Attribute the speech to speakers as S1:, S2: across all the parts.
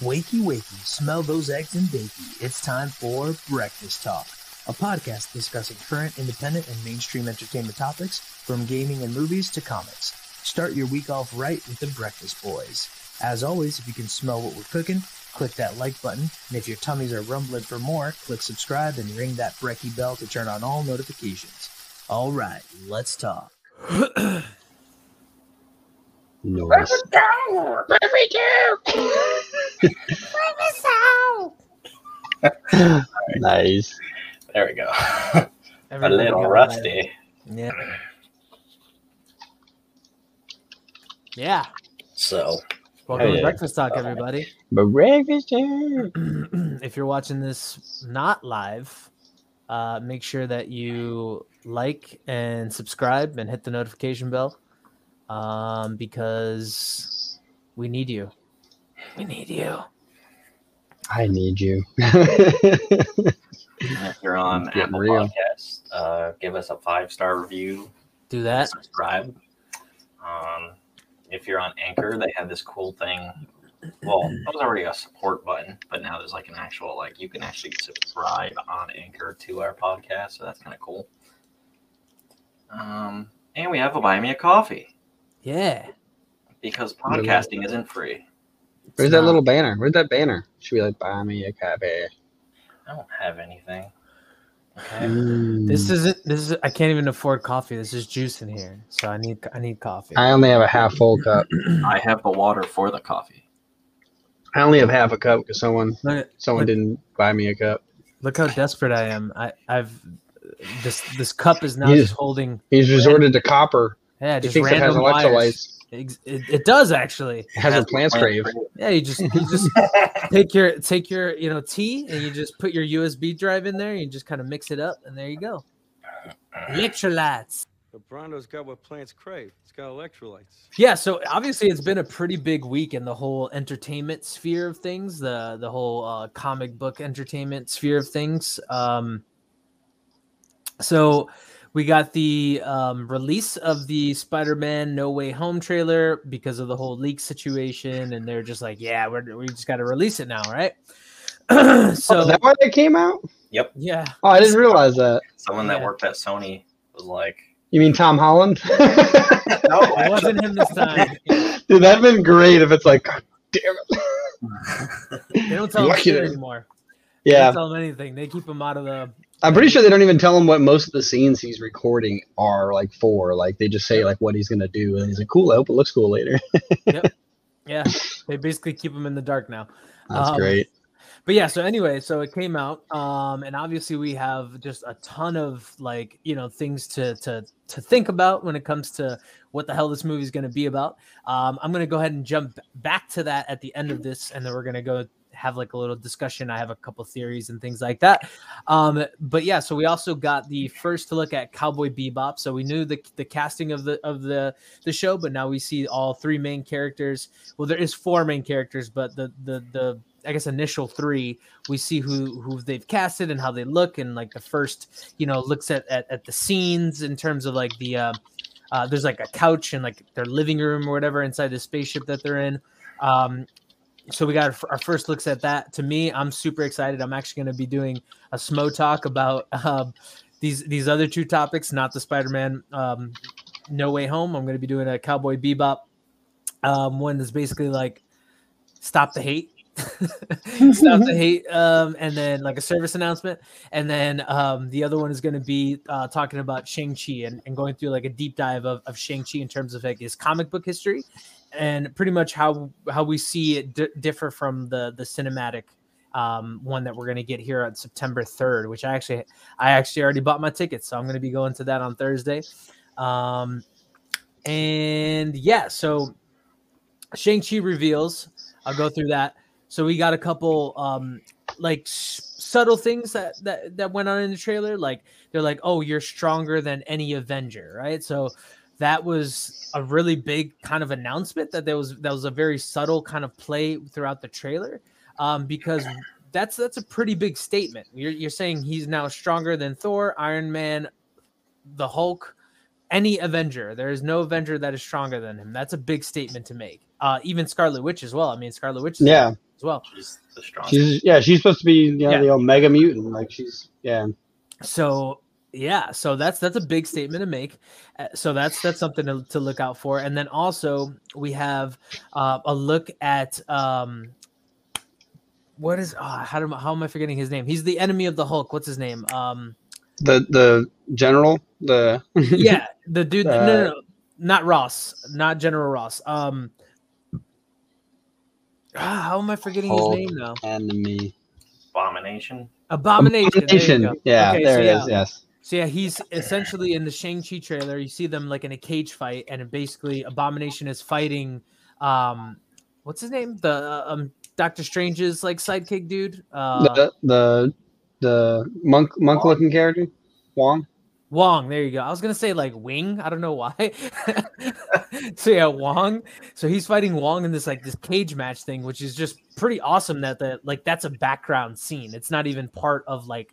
S1: Wakey, wakey, smell those eggs and bakey. It's time for Breakfast Talk, a podcast discussing current, independent, and mainstream entertainment topics from gaming and movies to comics. Start your week off right with the Breakfast Boys. As always, if you can smell what we're cooking, click that like button. And if your tummies are rumbling for more, click subscribe and ring that brecky bell to turn on all notifications. All right, let's talk.
S2: Noise. Nice.
S3: There we go. a little rusty.
S1: that. Yeah. Yeah.
S3: So,
S1: Welcome
S2: Oh,
S1: to. Breakfast Talk, everybody.
S2: Breakfast time.
S1: if you're watching this not live, uh, make sure that you like and subscribe and hit the notification bell um, because we need you. We need you.
S2: I need you.
S3: if you're on Apple
S2: real.
S3: Podcasts, uh, give us a five star review,
S1: Do that.
S3: subscribe. Um, if you're on Anchor, they have this cool thing. Well, that was already a support button, but now there's like an actual like you can actually subscribe on Anchor to our podcast, so that's kind of cool. Um, and we have a buy me a coffee
S1: Yeah.
S3: because
S2: Really?
S3: podcasting isn't free.
S2: Where's that little banner? Where's that banner? Should we like buy me a copy?
S3: I don't have anything. Okay.
S2: Mm.
S1: This isn't. This is. I can't even afford coffee. This is juice in here, so I need. I need coffee.
S2: I only have a half full cup.
S3: I have the water for the coffee.
S2: I only have half a cup because someone
S1: Look,
S2: someone
S1: Look-
S2: didn't buy me a cup.
S1: look how desperate I am. I. I've. This. This cup is now
S2: You-
S1: just holding.
S2: He's resorted to copper.
S1: Yeah,
S2: He
S1: just
S2: thinks it has
S1: random wires.
S2: Electrolytes.
S1: Ex- It, it does actually.
S2: It has what plants crave.
S1: Yeah, you just you just take your take your you know tea and you just put your USB drive in there. And you just kind of mix it up, and there you go. Electrolytes.
S4: The Brawndo's got what plants crave. It's got electrolytes.
S1: Yeah, so obviously it's been a pretty big week in the whole entertainment sphere of things, the the whole uh, comic book entertainment sphere of things. Um, so we got the um, release of the Spider-Man No Way Home trailer because of the whole leak situation, and they're just like, "Yeah, we're, we just got to release it now, right?"
S2: oh,
S1: so
S2: is that why they came out? Yep.
S1: Yeah,
S2: Oh, I didn't realize that.
S3: Someone that
S1: Yeah.
S3: worked at Sony was like,
S2: You mean Tom Holland?
S3: "No,
S1: it wasn't him this time.
S2: Dude, that'd been great if it's like, God damn it.
S1: They don't tell him
S2: Lucky
S1: shit
S2: them.
S1: anymore. They
S2: Yeah,
S1: don't tell him anything. They keep him out of the.
S2: I'm pretty sure they don't even tell him what most of the scenes he's recording are like for. Like they just say like what he's gonna do, and he's like, "Cool, I hope it looks cool later."
S1: Yeah, they basically keep him in the dark now.
S2: That's
S1: Um,
S2: great.
S1: but yeah so anyway so it came out um and obviously we have just a ton of like you know things to to to think about when it comes to what the hell this movie is going to be about um i'm going to go ahead and jump back to that at the end of this and then we're going to go have like a little discussion. I have a couple theories and things like that. Um but yeah so we also got the first to look at cowboy bebop. So we knew the the casting of the of the the show but now we see all three main characters. Well there is four main characters but the the the I guess initial three, we see who who they've casted and how they look, and like the first, you know, looks at at, at the scenes in terms of like the uh, uh, there's like a couch and like their living room or whatever inside the spaceship that they're in. Um, so we got our, first looks at that. To me, I'm super excited. I'm actually going to be doing a smo talk about um, these these other two topics, not the Spider-Man um, No Way Home. I'm going to be doing a Cowboy Bebop um, one that's basically like stop the hate stop the hate um and then like a service announcement and then um the other one is going to be uh talking about shang-chi and, and going through like a deep dive of, of shang-chi in terms of like his comic book history and pretty much how how we see it di- differ from the the cinematic um one that we're going to get here on september 3rd which i actually i actually already bought my tickets so i'm going to be going to that on thursday. Um and yeah so shang-chi reveals i'll go through that so we got a couple um like subtle things that that that went on in the trailer. Like they're like, "Oh, you're stronger than any Avenger," right? So that was a really big kind of announcement that there was that was a very subtle kind of play throughout the trailer, um, because that's that's a pretty big statement. You're you're saying he's now stronger than Thor, Iron Man, the Hulk, any Avenger. There is no Avenger that is stronger than him. That's a big statement to make. Uh, even Scarlet Witch as well. I mean, Scarlet Witch
S2: Yeah,
S1: as well.
S3: She's the strongest.
S2: She's yeah, she's supposed to be you know,
S1: Yeah.
S2: the old mega mutant. Like she's yeah.
S1: So yeah, so that's that's a big statement to make. Uh, So that's that's something to, to look out for. And then also we have uh, a look at um, what is oh, how do how am I forgetting his name? He's the enemy of the Hulk. What's his name? Um,
S2: The the general the
S1: yeah, the dude. no, no, no, not Ross, not General Ross. Um, ah, how am I forgetting his name now?
S2: enemy.
S3: Abomination.
S1: Abomination.
S2: Abomination.
S1: go.
S2: Yeah,
S1: Okay,
S2: there
S1: so
S2: it
S1: yeah.
S2: is. Yes.
S1: So yeah, he's essentially in the Shang-Chi trailer. You see them like in a cage fight, and basically Abomination is fighting um what's his name? The uh, um Doctor Strange's like sidekick dude. Uh
S2: the the the monk monk looking character, Wong.
S1: Wong, there you go. I was gonna say like Wing. I don't know why. so yeah, Wong. So he's fighting Wong in this like this cage match thing, which is just pretty awesome. That the like that's a background scene. It's not even part of like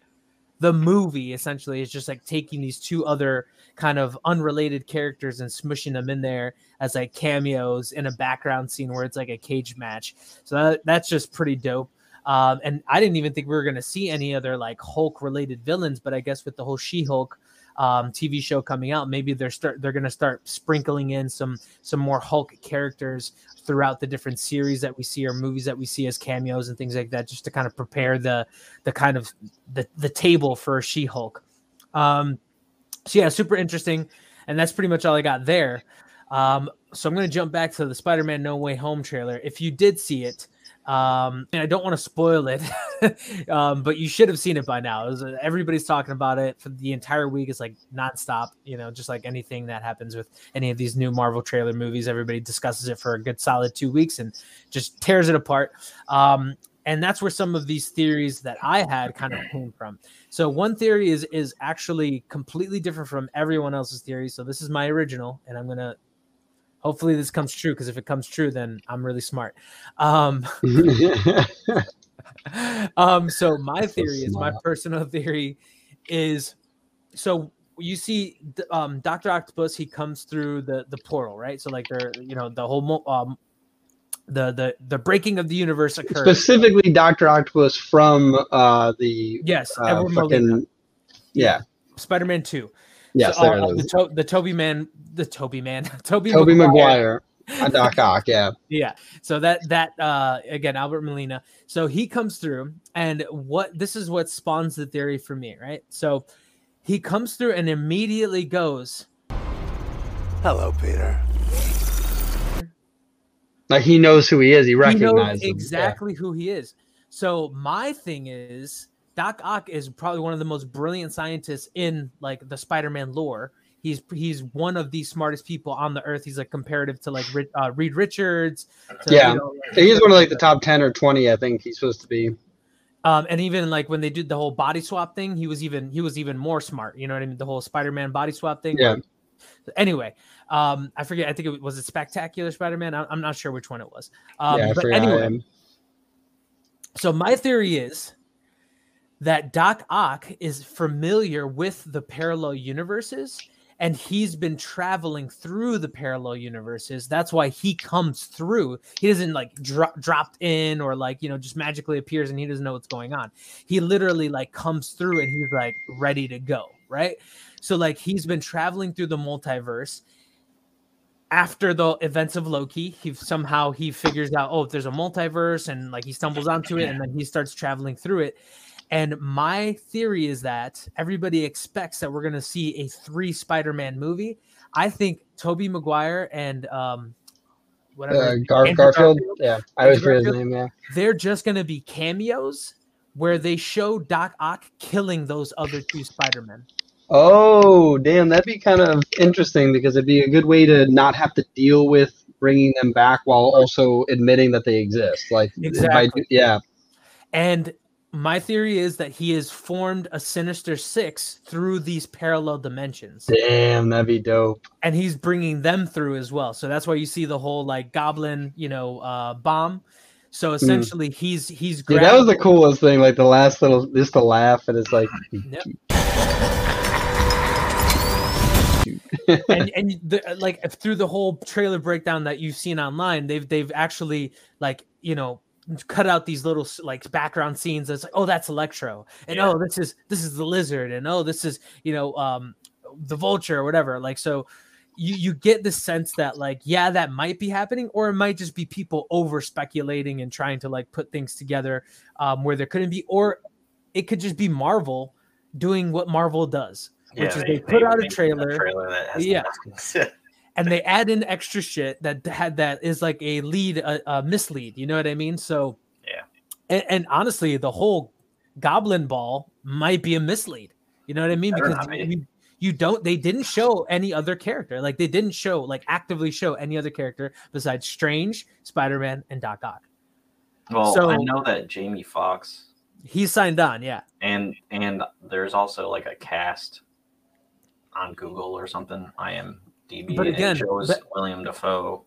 S1: the movie. Essentially, it's just like taking these two other kind of unrelated characters and smushing them in there as like cameos in a background scene where it's like a cage match. So that, that's just pretty dope. Um, and I didn't even think we were to see any other like Hulk related villains, but I guess with the whole She Hulk um, TV show coming out, maybe they're start they're going to start sprinkling in some some more Hulk characters throughout the different series that we see or movies that we see as cameos and things like that, just to kind of prepare the the kind of the the table for She Hulk. Um, so yeah, super interesting, and that's pretty much all I got there. Um, so I'm going to jump back to the Spider-Man No Way Home trailer. If you did see it, um, and I don't want to spoil it, um, but you should have seen it by now. It was, uh, everybody's talking about it for the entire week. It's like nonstop, you know, just like anything that happens with any of these new Marvel trailer movies. Everybody discusses it for a good solid two weeks and just tears it apart. Um, and that's where some of these theories that I had kind of came from. So one theory is is actually completely different from everyone else's theory. So this is my original, and I'm gonna hopefully this comes true because if it comes true, then I'm really smart. Um, um, so my
S2: That's so
S1: theory is my personal theory is so you see um Dr. Octopus he comes through the the portal, right? So like they're you know the whole mo- um the the the breaking of the universe occurs.
S2: Specifically, Doctor Octopus from uh the
S1: yes,
S2: uh, fucking yeah
S1: Spider-Man 2.
S2: Yes
S1: So,
S2: there
S1: uh,
S2: it
S1: the, to- the Toby man, the Toby man, Toby,
S2: Tobey
S1: Maguire.
S2: Maguire, uh, Doc Ock, yeah.
S1: Yeah. So that that uh again, Albert Molina. So he comes through, and what this is what spawns the theory for me, right? So he comes through and immediately goes,
S5: Hello, Peter.
S2: Like he knows who he is. He
S1: he
S2: recognizes
S1: knows
S2: him, yeah.
S1: exactly who he is. So my thing is Doc Ock is probably one of the most brilliant scientists in like the Spider-Man lore. He's he's one of the smartest people on the earth. He's like comparative to like uh, Reed Richards. to,
S2: Yeah.
S1: you know,
S2: He's one of like the top ten or twenty. I think he's supposed to be.
S1: Um, and even like when they did the whole body swap thing, he was even he was even more smart. You know what I mean? The whole Spider-Man body swap thing.
S2: Yeah.
S1: Anyway, um, I forget. I think it was it Spectacular Spider-Man. I'm, I'm not sure which one it was. Um,
S2: yeah, I
S1: but anyway, so my theory is that Doc Ock is familiar with the parallel universes and he's been traveling through the parallel universes. That's why he comes through. He doesn't like drop dropped in or like, you know, just magically appears and he doesn't know what's going on. He literally like comes through and he's like ready to go, right? So like he's been traveling through the multiverse after the events of Loki, he somehow he figures out, oh, there's a multiverse, and like he stumbles onto it, and then he starts traveling through it. And my theory is that everybody expects that we're gonna see a three Spider-Man movie. I think Tobey Maguire and um whatever
S2: Uh, Gar-
S1: Andrew
S2: Garfield. Yeah, I forget his name. Yeah.
S1: they're just gonna be cameos where they show Doc Ock killing those other two Spider-Men.
S2: Oh, damn, that'd be kind of interesting because it'd be a good way to not have to deal with bringing them back while also admitting that they exist. Like,
S1: Exactly.
S2: yeah,
S1: And my theory is that he has formed a Sinister Six through these parallel dimensions,
S2: damn, that'd be dope.
S1: and he's bringing them through as well. So that's why you see the whole like Goblin, you know, uh, bomb. So essentially, he's he's
S2: Hmm. Dude, that was the coolest thing. Like the last little, just to laugh, and it's like,
S1: Yep. and and the, like through the whole trailer breakdown that you've seen online, they've they've actually like you know cut out these little like background scenes that's like oh that's electro and
S3: Yeah.
S1: oh this is this is the lizard and oh this is you know um the vulture or whatever like so you you get the sense that like yeah that might be happening or it might just be people over speculating and trying to like put things together um where there couldn't be or it could just be marvel doing what marvel does which is they put out a trailer,
S3: trailer
S1: Yeah. and they add in extra shit that had that is like a lead a, a mislead you know what i mean so
S3: Yeah.
S1: and, and honestly the whole goblin ball might be a mislead you know what i mean because
S3: not be.
S1: you, you don't they didn't show any other character like they didn't show like actively show any other character besides strange spider-man and doc ock
S3: well,
S1: So-
S3: I know that Jamie Foxx.
S1: he signed on yeah
S3: and and there's also like a cast on Google or something. I am DB.
S1: But again,
S3: shows
S1: that-
S3: William Dafoe.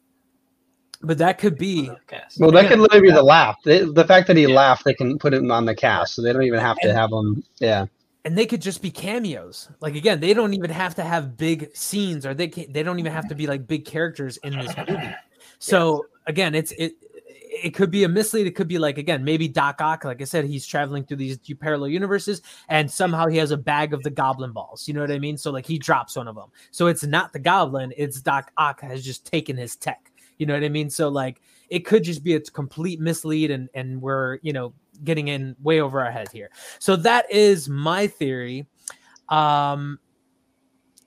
S1: but that could be
S3: cast.
S2: Well, that
S1: Yeah.
S2: could literally be the laugh. They, the fact that he
S3: Yeah.
S2: laughed, they can put him on the cast, so they don't even have to have him. Yeah,
S1: and they could just be cameos. Like again, they don't even have to have big scenes, or they can, they don't even have to be like big characters in this movie. So again, it's it it could be a mislead. It could be like again, maybe Doc Ock. Like I said, he's traveling through these two parallel universes, and somehow he has a bag of the Goblin balls. You know what I mean? So like he drops one of them. So it's not the Goblin. It's Doc Ock has just taken his tech. You know what I mean? So like it could just be a complete mislead, and and we're you know getting in way over our head here. So that is my theory. Um,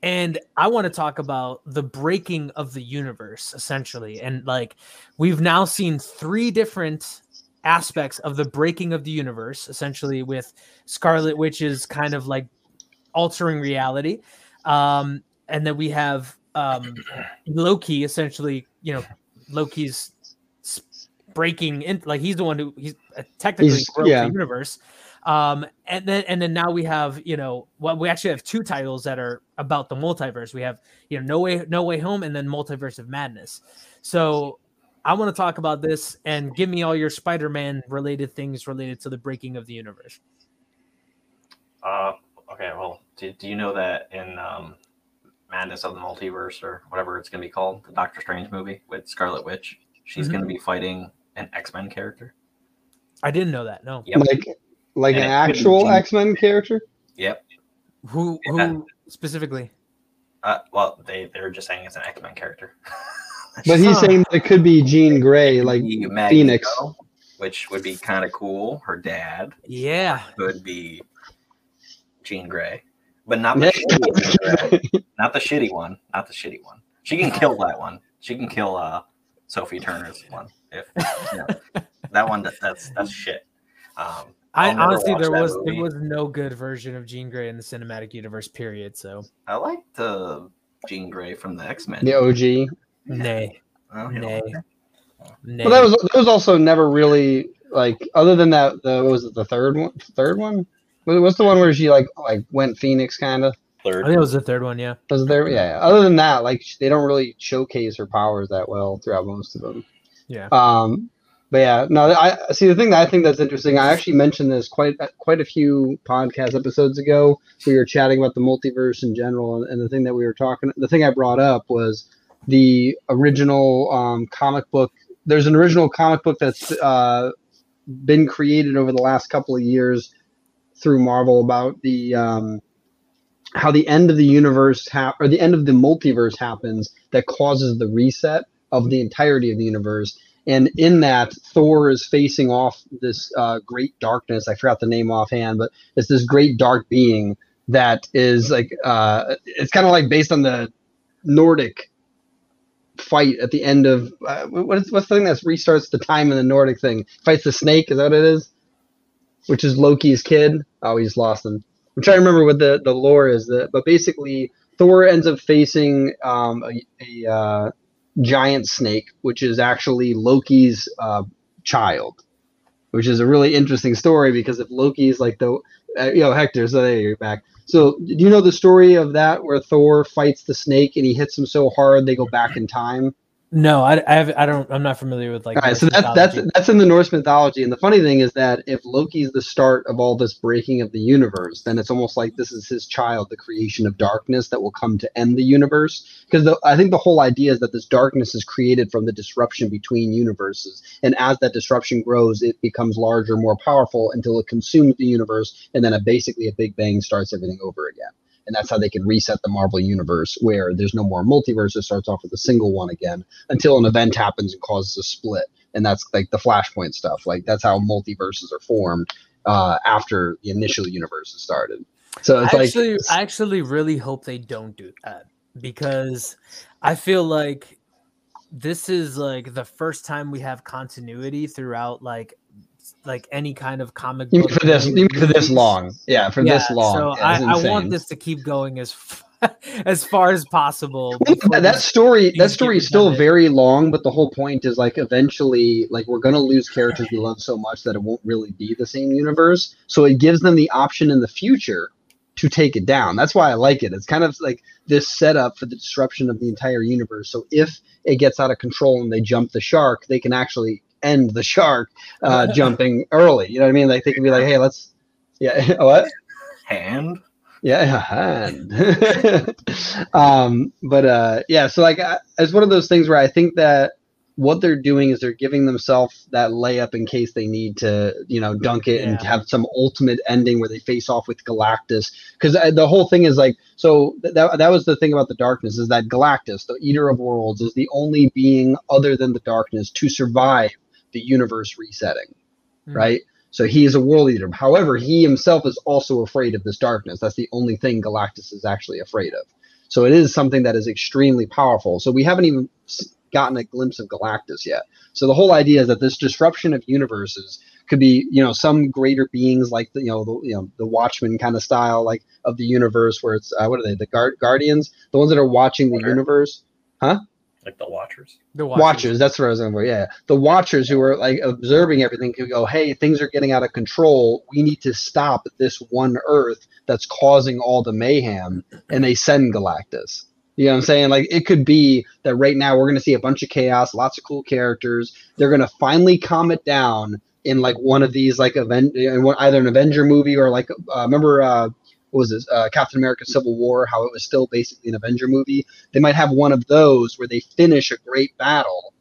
S1: and I want to talk about the breaking of the universe, essentially. And like, we've now seen three different aspects of the breaking of the universe, essentially, with Scarlet Witch is kind of like altering reality. Um, and then we have um, Loki, essentially, you know, Loki's breaking in, like, he's the one who he's uh, technically
S2: He's-
S1: broke
S2: yeah.
S1: the universe um and then and then now we have you know well we actually have two titles that are about the multiverse we have you know no way no way home and then multiverse of madness so i want to talk about this and give me all your spider-man related things related to the breaking of the universe
S3: Uh, okay. Well, do, do you know that in um, Madness of the Multiverse or whatever it's going to be called, the Doctor Strange movie with Scarlet Witch, she's
S1: Mhm.
S3: going to be fighting an X Men character.
S1: i didn't know that no
S3: Yep.
S2: like like
S3: And
S2: an
S3: it could be
S2: actual X Men character.
S3: Yep.
S1: who
S3: Yeah.
S1: specifically
S3: Uh, well, they they're just saying it's an X Men character.
S2: But he's
S1: Huh.
S2: saying it could be Jean Grey, like
S3: Magneto,
S2: Phoenix.
S3: which would be kind of cool. Her dad
S1: yeah
S3: could be Jean Grey, but not the
S2: Yeah.
S3: shitty Jean Grey. not the shitty one, not the shitty one. She can kill that one. She can kill uh Sophie Turner's one. If you know, that one, that, that's that's shit. Um,
S1: i honestly there was
S3: movie.
S1: there was no good version of jean grey in the cinematic universe period so
S3: I like the Jean Grey from the X Men.
S2: the OG.
S1: nay nay nay
S2: But that was that was also never really like other than that. The what was it the third one? Third one? What's the one where she like like went Phoenix kind of?
S3: Third.
S1: i think it was the third one yeah
S2: Was there? Yeah. yeah. Other than that, like they don't really showcase her powers that well throughout most of them.
S1: Yeah.
S2: Um. But yeah, no. I see the thing that I think that's interesting. I actually mentioned this quite quite a few podcast episodes ago. We were chatting about the multiverse in general, and, and the thing that we were talking, the thing I brought up was the original um, comic book. There's an original comic book that's uh, been created over the last couple of years through Marvel about the um, how the end of the universe hap- or the end of the multiverse happens that causes the reset of the entirety of the universe. And in that, Thor is facing off this uh, great darkness. I forgot the name offhand, but it's this great dark being that is like uh, it's kind of like based on the Nordic fight at the end of uh, what is what's the thing that restarts the time in the Nordic thing? Fights the snake. Is that what it is? Which is Loki's kid. Oh, he's lost him. I'm trying to remember what the, the lore is. That, but basically, Thor ends up facing um, a, a uh, giant snake, which is actually Loki's uh, child, which is a really interesting story because if Loki's like the, uh, you know, Hector, so there you're back. So, do you know the story of that where Thor fights the snake and he hits him so hard they go back in time?
S1: No, I, I have I don't I'm not familiar with like.
S2: All right, so
S1: Norse
S2: that's that's
S1: mythology.
S2: that's in the Norse mythology, and the funny thing is that if Loki's the start of all this breaking of the universe, then it's almost like this is his child, the creation of darkness that will come to end the universe. Because I think the whole idea is that this darkness is created from the disruption between universes, and as that disruption grows, it becomes larger, more powerful until it consumes the universe, and then a, basically a big bang starts everything over again. And that's how they can reset the Marvel universe, where there's no more multiverse. It starts off with a single one again until an event happens and causes a split and that's like the flashpoint stuff like that's how multiverses are formed uh, after the initial universe is started so it's
S1: I
S2: like
S1: actually, I actually really hope they don't do that because I feel like this is like the first time we have continuity throughout like like any kind of comic book
S2: for this for this long. Yeah for this long.
S1: So
S2: yeah,
S1: I, I want this to keep going as as far as possible.
S2: that, story that story is still very long but the whole point is like eventually like we're going to lose characters we love so much that it won't really be the same universe. So it gives them the option in the future to take it down. That's why i like it. It's kind of like this setup for the disruption of the entire universe. So if it gets out of control and they jump the shark they can actually end the shark uh, jumping early you know what i mean like they can be like hey let's yeah what
S3: Hand.
S2: yeah, hand. um, but uh, yeah, so like I, it's one of those things where I think that what they're doing is they're giving themselves that layup in case they need to, you know, dunk it and have some ultimate ending where they face off with Galactus. Because the whole thing is like, so th- that that was the thing about the darkness is that Galactus, the Eater of Worlds, is the only being other than the darkness to survive the universe resetting
S1: Mhm.
S2: right? So he is a world eater. However, he himself is also afraid of this darkness. That's the only thing Galactus is actually afraid of. So it is something that is extremely powerful. So we haven't even gotten a glimpse of Galactus yet. So the whole idea is that this disruption of universes could be, you know, some greater beings like the, you know, the, you know, the Watchmen kind of style, like of the universe, where it's uh, what are they, the guard guardians, the ones that are watching the
S3: universe,
S2: universe.
S3: Like the Watchers.
S1: the
S2: Watchers. That's what I was going for. Yeah, the Watchers who are like observing everything can go, "Hey, things are getting out of control. We need to stop this one Earth that's causing all the mayhem." And they send Galactus. You know what I'm saying? Like it could be that right now we're going to see a bunch of chaos, lots of cool characters. They're going to finally calm it down in like one of these like event, in one, either an Avenger movie or like uh, remember uh, what was this uh, Captain America: Civil War? How it was still basically an Avenger movie they might have one of those where they finish a great battle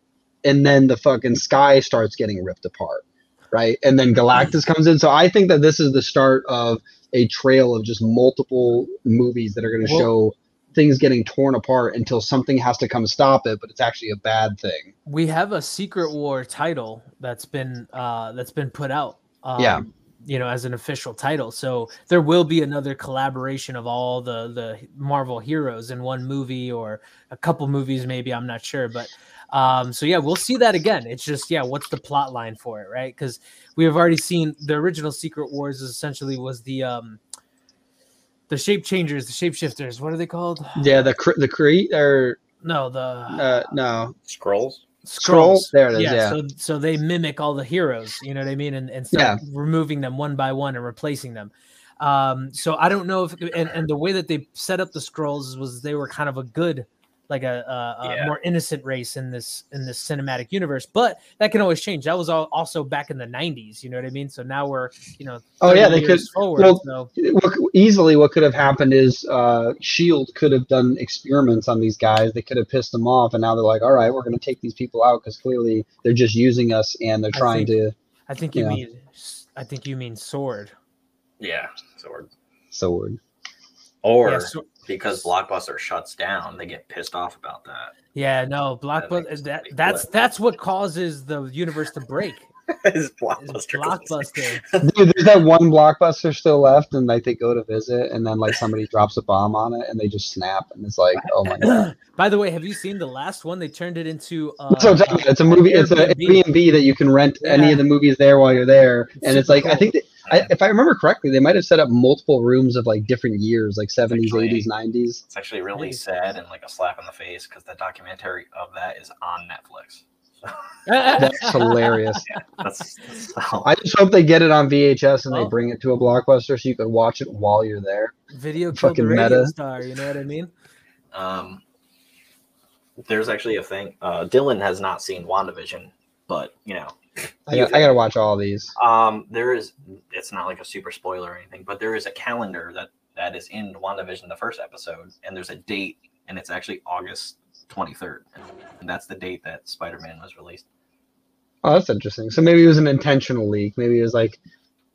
S2: and then the fucking sky starts getting ripped apart right and then galactus comes in so i think that this is the start of a trail of just multiple movies that are going to
S1: Well-
S2: show things getting torn apart until something has to come stop it but it's actually a bad thing
S1: we have a secret war title that's been uh that's been put out um,
S2: Yeah.
S1: You know as an official title. So there will be another collaboration of all the the marvel heroes in one movie or a couple movies maybe i'm not sure but um so yeah we'll see that again. It's just yeah what's the plot line for it right? Because we have already seen the original secret wars is essentially was the um the shape changers the shapeshifters. What are they called?
S2: Yeah the cre- the create or
S1: no the
S2: uh no.
S3: Skrulls.
S2: Scroll. There it is
S1: yeah,
S2: yeah,
S1: So, so they mimic all the heroes, you know what I mean, and and start removing them one by one and replacing them. Um, so I don't know if and, and the way that they set up the skrulls was they were kind of a good, like a, a, a
S3: Yeah.
S1: more innocent race in this in this cinematic universe, but that can always change. That was all, also back in the '90s, you know what I mean. So now we're you know,
S2: Oh, yeah, they could-
S1: forward.
S2: well,
S1: so
S2: what, easily what could have happened is uh, shield could have done experiments on these guys they could have pissed them off and now they're like all right we're going to take these people out because clearly they're just using us and they're
S1: I
S2: trying to
S1: I think you
S2: yeah.
S1: mean I think you mean sword.
S3: Yeah. Sword.
S2: sword
S3: Or
S1: Yeah, so-
S3: because Blockbuster shuts down, they get pissed off about that.
S1: yeah, no, blockbuster. That, that's that's what causes the universe to break.
S3: It's
S1: is
S3: Blockbuster.
S1: blockbuster.
S2: Dude, there's that one blockbuster still left and like they go to visit and then like somebody drops a bomb on it and they just snap and it's like oh my god
S1: By the way, have you seen the last one? They turned it into. Uh,
S2: That's what I'm talking about. It's a movie. It's an
S1: Airbnb.
S2: Airbnb that you can rent any of the movies there while you're there, and it's
S1: Super
S2: like I think that, I, if I remember correctly, they might have set up multiple rooms of like different years, like 70s,
S3: Actually-
S2: 80s, 90s.
S3: It's actually really sad and like a slap in the face because the documentary of that is on Netflix.
S2: That's hilarious.
S3: That's, that's
S2: I just hope they get it on VHS and
S1: Oh.
S2: they bring it to a blockbuster so you can watch it while you're there.
S1: video killed the
S2: Fucking
S1: radio
S2: meta.
S1: star. You know what I mean?
S3: um, there's actually a thing. Uh, Dylan has not seen WandaVision, but you know,
S2: I, got, I gotta watch all these.
S3: um, there is. It's not like a super spoiler or anything, but there is a calendar that that is in WandaVision, the first episode, and there's a date, and it's actually August 23rd, and that's the date that Spider-Man was released.
S2: Oh, that's interesting. So maybe it was an intentional leak. Maybe it was like,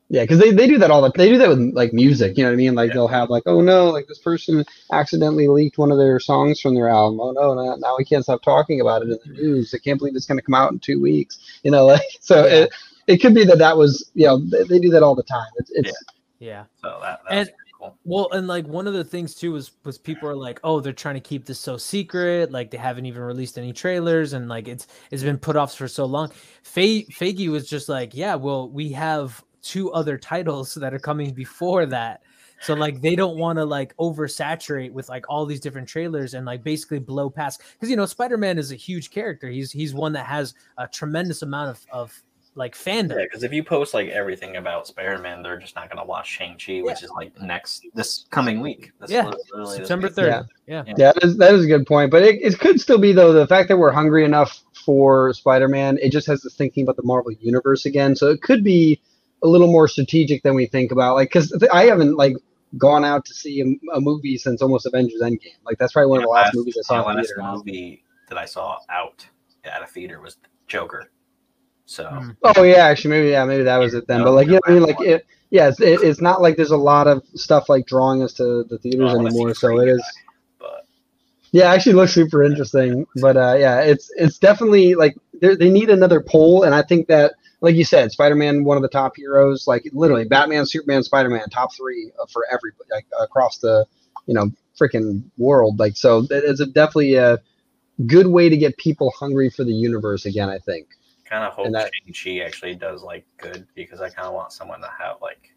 S2: yeah, because they, they do that all the they do that with like music. You know what I mean? Like
S3: Yeah.
S2: they'll have like, oh no, like this person accidentally leaked one of their songs from their album. Oh no, now, now we can't stop talking about it in the news. I can't believe it's going to come out in two weeks. You know, like so it it could be that that was you know they, they do that all the time. It's it's
S1: Yeah.
S3: So that that's
S1: And-
S3: pretty
S1: Well, and like one of the things too was was people are like, oh, they're trying to keep this so secret, like they haven't even released any trailers, and like it's it's been put off for so long. Fe- Feige was just like, yeah, well, we have two other titles that are coming before that, so like they don't want to like oversaturate with like all these different trailers and like basically blow past because you know Spider Man is a huge character. He's he's one that has a tremendous amount of of like fandom.
S3: Yeah, because if you post like everything about Spider-Man, they're just not gonna watch Shang-Chi, which is like next this coming week. This
S1: Yeah, September third.
S2: Yeah.
S1: Yeah.
S2: Yeah, that is, that is a good point. But it, it could still be though the fact that we're hungry enough for Spider-Man. It just has us thinking about the Marvel universe again. So it could be a little more strategic than we think about. Like, because I haven't like gone out to see a, a movie since almost Avengers Endgame. Like that's probably one of the last, movies I saw in
S3: last
S2: theater.
S3: movie that I saw out at a theater was Joker. So
S1: Hmm.
S2: Oh yeah, actually maybe yeah maybe that was it then.
S3: No,
S2: But like you know, I mean like it. Yeah, it's, it, it's not like there's a lot of stuff like drawing us to the theaters
S3: I
S2: anymore. So
S3: Free
S2: it is.
S3: Guy, but
S2: Yeah, actually looks super interesting. But uh, yeah, it's it's definitely like they they need another poll, and I think that, like you said, Spider-Man, one of the top heroes, like literally Batman, Superman, Spider-Man, top three uh, for everybody like across the you know freaking world. Like so, it's a, definitely a good way to get people hungry for the universe again. I think.
S3: Kind of hope
S2: And that-
S3: Shang-Chi actually does like good because I kind of want someone to have like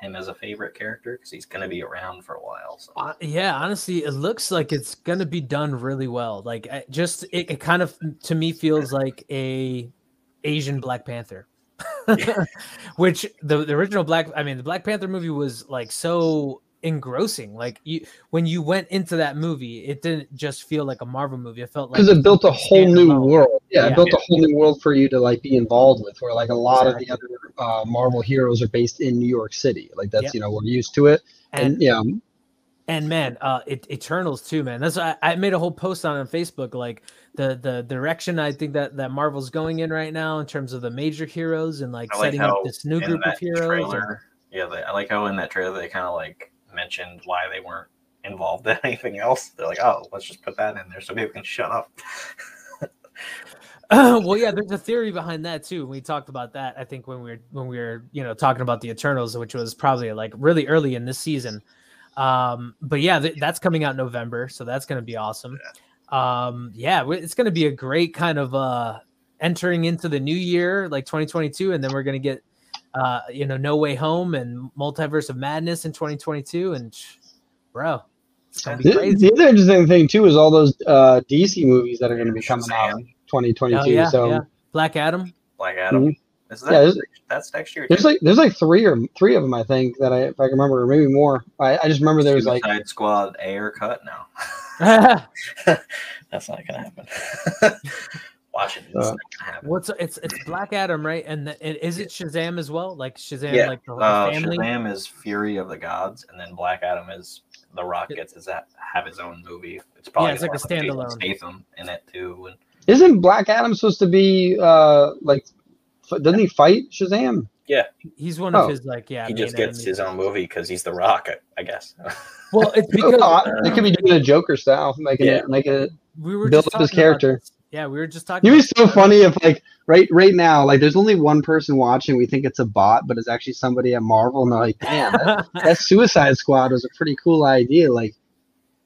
S3: him as a favorite character because he's gonna be around for a while. So
S1: Uh, yeah, honestly, it looks like it's gonna be done really well. Like, I- just it, it kind of to me feels like a Asian Black Panther, which the, the original Black, I mean, the Black Panther movie was like so engrossing. Like you, when you went into that movie, it didn't just feel like a Marvel movie. It felt like
S2: because it built a whole new
S1: standalone.
S2: world. Yeah,
S1: Yeah.
S2: it built a whole new world for you to like be involved with. Where like a lot of the other uh, Marvel heroes are based in New York City. Like that's
S1: Yeah.
S2: you know we're used to it. And,
S1: and
S2: yeah,
S1: And man, uh, it, Eternals too, man. That's why I, I made a whole post on on Facebook, like the the direction I think that that Marvel's going in right now in terms of the major heroes and like
S3: like
S1: setting up this new group of heroes. and-
S3: Trailer, yeah, they, I like how in that trailer they kind of like mentioned why they weren't involved in anything else. They're like, oh, let's just put that in there so people can shut up.
S1: well, yeah, there's a theory behind that too. We talked about that, I think, when we were when we were you know talking about the Eternals, which was probably like really early in this season. Um, but yeah, th- that's coming out in November, so that's going to be awesome. Um, yeah, it's going to be a great kind of uh entering into the new year, like 2022, and then we're going to get uh you know No Way Home and Multiverse of Madness in 2022, and bro, it's going to be
S2: the,
S1: crazy.
S2: the other interesting thing too is all those uh, DC movies that are going to be coming out in 2022.
S1: Oh, yeah,
S2: so
S1: yeah. Black Adam.
S3: Black Adam. Is that
S2: Yeah,
S3: that's next year?
S2: there's
S3: too?
S2: like there's like three or three of them I think that I if I can remember or maybe more. I, I just remember there was like
S3: Suicide Squad Ayer cut. No, that's not gonna happen. Watch it. It's
S2: Uh,
S3: not happen.
S1: What's it's it's Black Adam, right? And, the, and is it Shazam as well? Like Shazam,
S3: yeah,
S1: like the, the
S3: uh,
S1: family.
S3: Shazam is Fury of the Gods, and then Black Adam is The Rock gets his have his own movie. It's probably yeah,
S1: it's like a
S3: gonna have Jason
S1: standalone.
S3: Statham in it too. And
S2: isn't Black Adam supposed to be uh like doesn't he fight Shazam?
S1: Yeah, he's one of
S2: Oh.
S1: his like yeah.
S3: he just gets
S1: enemies.
S3: his own movie because he's The Rock, I, I guess.
S1: Well, it's because
S2: Oh, they could be doing a Joker style, making
S3: Yeah.
S2: it making it
S1: we were
S2: build
S1: just
S2: up his
S1: talking about
S2: character.
S1: this. Yeah, we were just talking.
S2: It'd be so funny if like right right now, like there's only one person watching. We think it's a bot, but it's actually somebody at Marvel, and they're like, "Damn, that, that Suicide Squad was a pretty cool idea." Like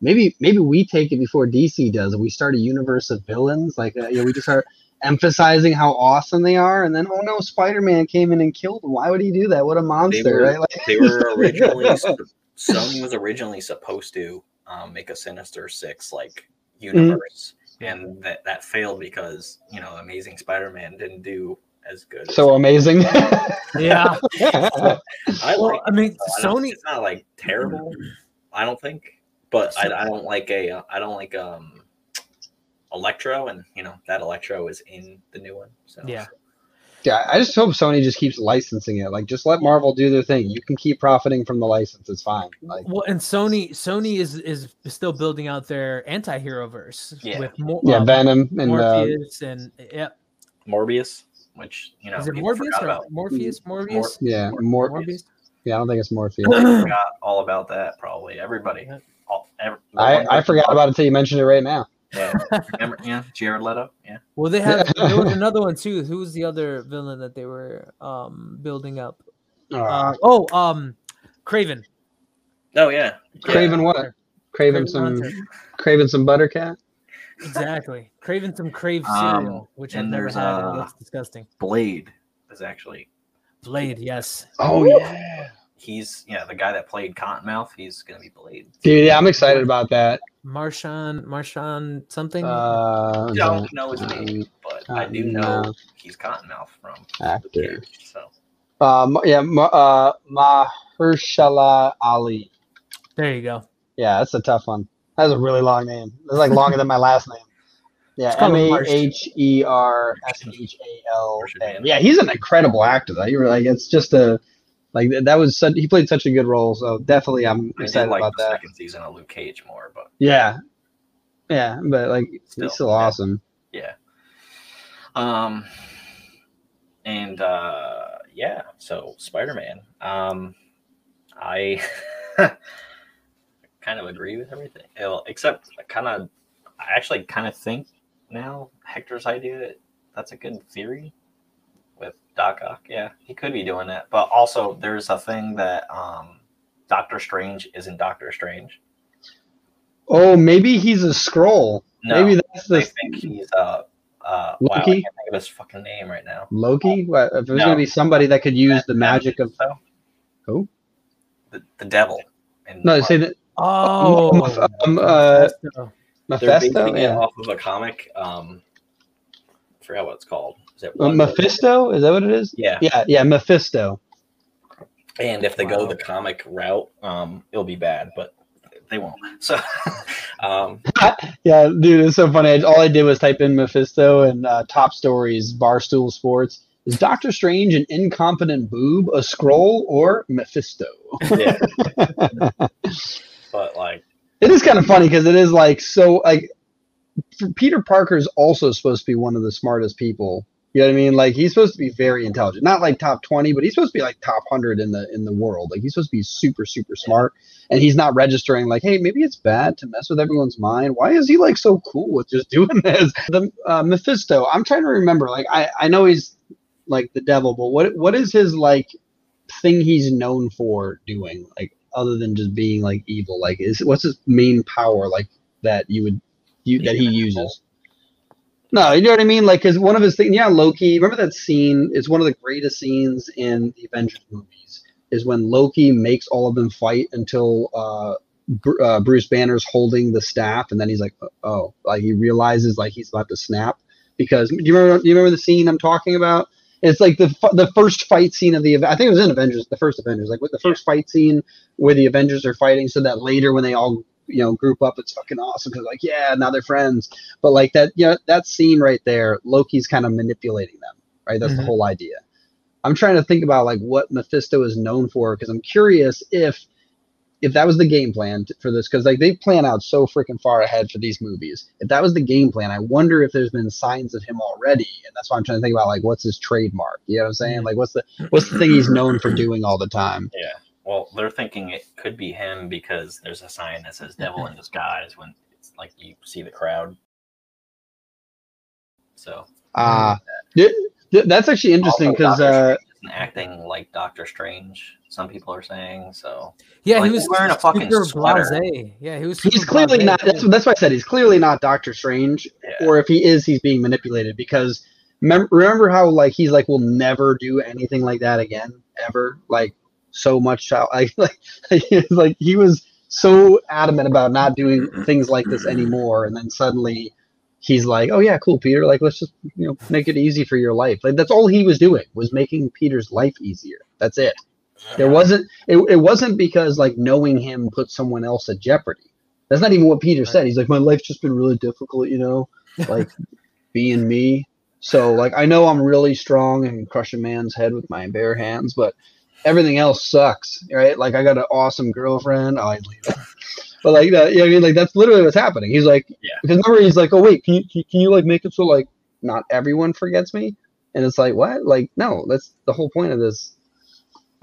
S2: maybe maybe we take it before DC does, and we start a universe of villains. Like uh, you know, we just start emphasizing how awesome they are, and then oh no, Spider Man came in and killed them. Why would he do that? What a monster,
S3: were-
S2: right? Like,
S3: they were originally Sony was originally supposed to um, make a Sinister Six like universe, and that that failed because you know Amazing Spider-Man didn't do as good.
S2: so amazing.
S1: yeah.
S3: I
S1: Well,
S3: like.
S1: I mean,
S3: it, though. I don't-
S1: Sony.
S3: It's not like terrible. I don't think, but I, I don't like a. uh, don't like um. Electro, and you know that Electro is in the new one. So
S1: Yeah.
S2: Yeah, I just hope Sony just keeps licensing it. Like, just let Marvel do their thing. You can keep profiting from the license. It's fine. Like,
S1: Well, and Sony Sony is is still building out their anti-hero verse
S3: Yeah.
S1: with more
S2: yeah,
S1: um,
S2: Venom and uh,
S1: and yeah,
S3: Morbius, which you know
S1: is it Morbius or
S3: about.
S1: Morpheus? Morbius?
S2: yeah, more.
S1: Morbius?
S2: Yeah, I don't think it's Morpheus.
S3: forgot all about that. Probably everybody. All, every,
S2: I, I forgot about it until you mentioned it right now.
S3: Yeah, remember, yeah, Jared Leto. Yeah,
S1: Well, they have there was another one too. Who was the other villain that they were um building up?
S2: Uh,
S1: Uh, oh, um, Kraven.
S3: oh yeah,
S2: Kraven what? Kraven
S1: Kraven
S2: some
S1: Hunter.
S2: Kraven some Buttercat.
S1: Exactly. Kraven some crave
S3: Um,
S1: cereal, which I've
S3: and
S1: never
S3: there's,
S1: had. and it
S3: uh,
S1: looks disgusting.
S3: Blade is actually
S1: Blade, yes.
S2: Oh yeah,
S3: he's yeah the guy that played Cottonmouth. He's gonna be Blade.
S2: dude. Yeah, I'm excited about that.
S1: Marshawn, Marshawn something.
S2: Uh,
S3: Don't know his name, but I do know
S2: Cottonmouth.
S3: he's Cottonmouth from
S2: actor.
S3: Cage. So
S2: Um, yeah, Ma- uh, Mahershala Ali.
S1: there you go.
S2: Yeah, that's a tough one. That's a really long name. It's like longer than my last name. Yeah,
S1: It's called
S2: M A
S1: Marsh.
S2: H E R S H A L.
S3: Marsh
S2: A.
S3: Man.
S2: Yeah, he's an incredible actor. Though. You're like, it's just a like that was such, he played such a good role. So definitely, I'm excited
S3: like
S2: about
S3: the
S2: that.
S3: second season of Luke Cage more, but
S2: Yeah, yeah, but like
S3: Still,
S2: he's still
S3: yeah.
S2: awesome.
S3: yeah. Um, and uh, yeah, so Spider Man. Um, I kind of agree with everything, Well, except I kind of, I actually kind of think now Hector's idea that's a good theory Doc Ock. Yeah, he could be doing that, but also there's a thing that um, Doctor Strange isn't Doctor Strange.
S2: Oh, maybe he's a skrull.
S3: No,
S2: maybe that's
S3: I
S2: the
S3: think he's uh, uh, wow, I
S2: Loki?
S3: can't think of his fucking name right now.
S2: Loki. What, if there's
S3: No.
S2: gonna be somebody that could use the magic of
S3: So,
S2: Who?
S3: The, the devil. And
S2: no, say that
S1: Oh,
S2: Meph- um, uh,
S1: Mephisto.
S3: they're
S2: Mephisto.
S3: basing it
S2: Yeah,
S3: off of a comic. Um, I forgot what it's called. Is it
S2: Uh,
S3: one-
S2: Mephisto. Is that what it is?
S3: Yeah.
S2: Yeah, yeah, Mephisto.
S3: And if they go the comic route, um, it'll be bad, but they won't. So, um,
S2: Yeah, dude, it's so funny. I- All I did was type in Mephisto and uh, top stories, Barstool Sports. Is Doctor Strange an incompetent boob, a skrull, or Mephisto?
S3: yeah. but like,
S2: It is kind of funny because it is like so like Peter Parker is also supposed to be one of the smartest people. You know what I mean? Like he's supposed to be very intelligent, not like top twenty, but he's supposed to be like top hundred in the in the world. Like he's supposed to be super super smart, and he's not registering like, hey, maybe it's bad to mess with everyone's mind. Why is he like so cool with just doing this? The uh, Mephisto. I'm trying to remember. Like I I know he's like the devil, but what what is his like thing he's known for doing? Like other than just being like evil like is what's his main power like that you would you that he uses no you know what i mean? Like because one of his things yeah loki remember that scene? It's one of the greatest scenes in the avengers movies is when loki makes all of them fight until uh, Br- uh bruce banner's holding the staff and then he's like oh like he realizes like he's about to snap because do you remember do you remember the scene i'm talking about? It's like the the first fight scene of the I think it was in Avengers, the first Avengers, like with the first fight scene where the Avengers are fighting, so that later when they all you know group up, it's fucking awesome because like yeah, now they're friends. But like that, you know, that scene right there, Loki's kind of manipulating them, right? That's the
S1: Mhm.
S2: whole idea. I'm trying to think about like what Mephisto is known for because I'm curious if if that was the game plan for this because like they plan out so freaking far ahead for these movies. If that was the game plan, I wonder if there's been signs of him already, and that's why I'm trying to think about like what's his trademark. You know what I'm saying? Like what's the what's the thing he's known for doing all the time?
S3: yeah. Well, they're thinking it could be him because there's a sign that says "devil in disguise" when it's like you see the crowd. So
S2: Uh th- th- that's actually interesting because uh,
S3: Strange acting like Doctor Strange. Some people are saying so.
S1: Yeah,
S3: Like,
S1: he was
S3: wearing a fucking sweater.
S1: blasé. Yeah, he was.
S2: he's clearly
S1: blasé,
S2: not. That's that's why I said he's clearly not Doctor Strange.
S3: Yeah.
S2: or if he is, he's being manipulated because mem- remember how like he's like will never do anything like that again ever like so much child like like like he was so adamant about not doing things like this anymore. And then suddenly he's like oh yeah cool peter. Like let's just you know make it easy for your life. Like that's all he was doing was making peter's life easier. That's it. There uh-huh. wasn't it, it wasn't because like knowing him put someone else at jeopardy. That's not even what peter said. He's like my life's just been really difficult you know like being me. So like I know I'm really strong and crush a man's head with my bare hands, but everything else sucks, right? Like I got an awesome girlfriend. Oh, I'd leave it. But like that, yeah, I mean, like that's literally what's happening. He's like,
S3: Yeah.
S2: because remember, he's like, oh wait, can you can you like make it so like not everyone forgets me? And it's like, what? Like, no, that's the whole point of this.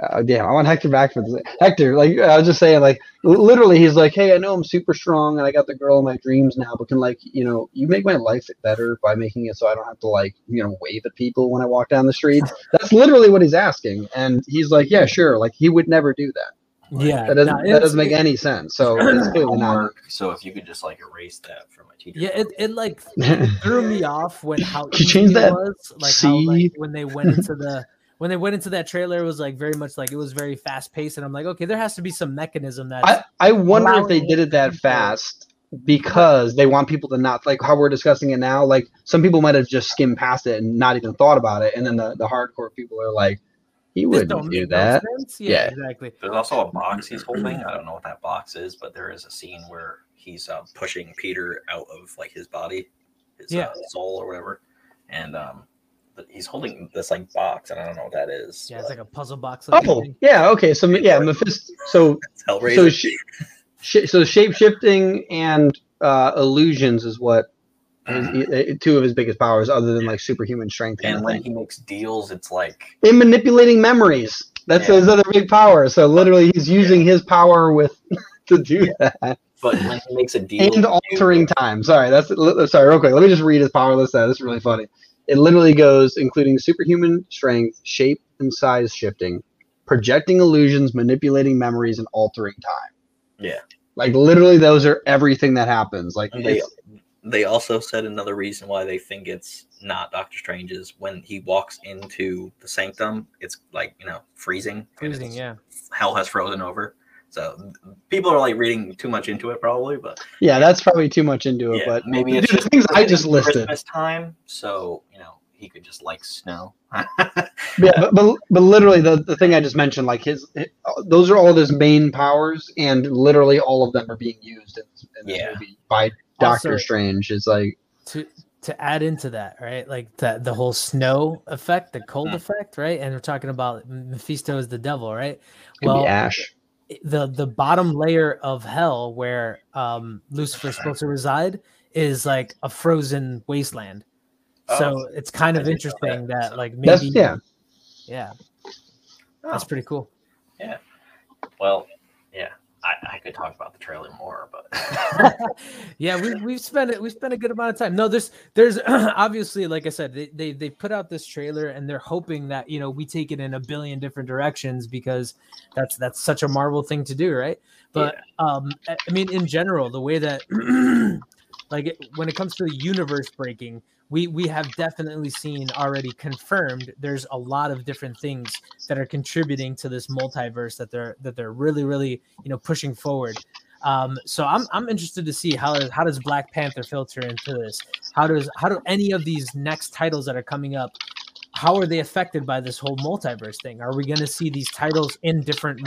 S2: Uh, damn, I want Hector back for this. Hector, like I was just saying, like literally, he's like, hey, I know I'm super strong and I got the girl of my dreams now, but can like, you know, you make my life better by making it so I don't have to like, you know, wave at people when I walk down the streets." That's literally what he's asking, and he's like, yeah, sure, like he would never do that.
S1: Yeah,
S2: That doesn't
S1: no,
S2: that doesn't make any sense. So it's clearly not.
S3: So if you could just like erase that from my teacher.
S1: Yeah, it, it like threw me off when how
S2: Could you
S1: easy
S2: change
S1: it
S2: that
S1: was. Like how like when they went into the when they went into that trailer, it was like very much like it was very fast paced, and I'm like, okay, there has to be some mechanism that
S2: I, I wonder if they did it that fast because they want people to not like how we're discussing it now. Like some people might have just skimmed past it and not even thought about it, and then the, the hardcore people are like, "He
S1: this
S2: wouldn't
S1: don't
S2: do that."
S1: Yeah,
S2: Yeah.
S1: exactly.
S3: There's also a box he's holding. I don't know what that box is, but there is a scene where he's uh, pushing Peter out of like his body, his
S1: Yeah.
S3: uh, soul or whatever, and um, but he's holding this like box, and I don't know what that is.
S1: Yeah, it's like a puzzle box.
S2: Oh,
S1: thing.
S2: yeah, okay. So yeah, Mephisto. So so sh- sh- so shape shifting and uh, illusions is what his,
S3: Mhm.
S2: uh, two of his biggest powers, other than like superhuman strength.
S3: And
S2: of
S3: when he makes deals, it's like
S2: in manipulating memories. That's
S3: Yeah.
S2: his other big power. So literally, he's using his power with to do that
S3: but when he makes a deal,
S2: and altering time. Sorry, that's sorry. Real quick, let me just read his power list. Out. This is really funny. It literally goes including superhuman strength, shape and size shifting, projecting illusions, manipulating memories, and altering time.
S3: Yeah.
S2: Like literally, those are everything that happens. Like
S3: they they also said another reason why they think it's not Doctor Strange is when he walks into the sanctum, it's like you know freezing.
S1: Freezing, yeah.
S3: Hell has frozen over. So people are like reading too much into it, probably. But
S2: yeah, that's probably too much into it.
S3: yeah,
S2: but
S3: maybe it's
S2: dude,
S3: just
S2: the things I just listed.
S3: Christmas time, so you know he could just like snow.
S2: Yeah, but, but but literally the, the thing I just mentioned, like his, hi- those are all of his main powers, and literally all of them are being used in, in this
S3: Yeah.
S2: movie by Doctor
S1: Also-
S2: Strange. Is like
S1: to to add into that, right? Like the the whole snow effect, the cold
S3: Mm.
S1: effect, right? And we're talking about Mephisto is the devil, right? Well,
S2: be Ash.
S1: The the bottom layer of hell where um Lucifer's supposed to reside is like a frozen wasteland. So
S3: Oh,
S1: it's kind of
S3: didn't that,
S1: interesting that, like maybe
S2: That's yeah.
S1: yeah,
S3: Oh,
S1: that's pretty cool. Yeah.
S3: Well, yeah. I, I could talk about the trailer more, but
S1: yeah, we we've spent it. We spent a good amount of time. No, there's there's obviously, like I said, they, they they put out this trailer and they're hoping that you know we take it in a billion different directions because that's that's such a Marvel thing to do, right? But um, I I mean, in general, the way that like when it comes to the universe breaking, we we have definitely seen already confirmed. There's a lot of different things that are contributing to this multiverse that they're that they're really really you know pushing forward. Um, so I'm I'm interested to see how how does Black Panther filter into this? How does how do any of these next titles that are coming up? How are they affected by this whole multiverse thing? Are we going to see these titles in different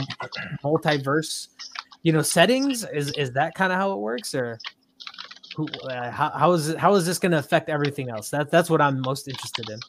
S1: multiverse, you know, settings? Is is that kind of how it works, or who, uh, how how is how is this going to affect everything else? That that's what I'm most interested in.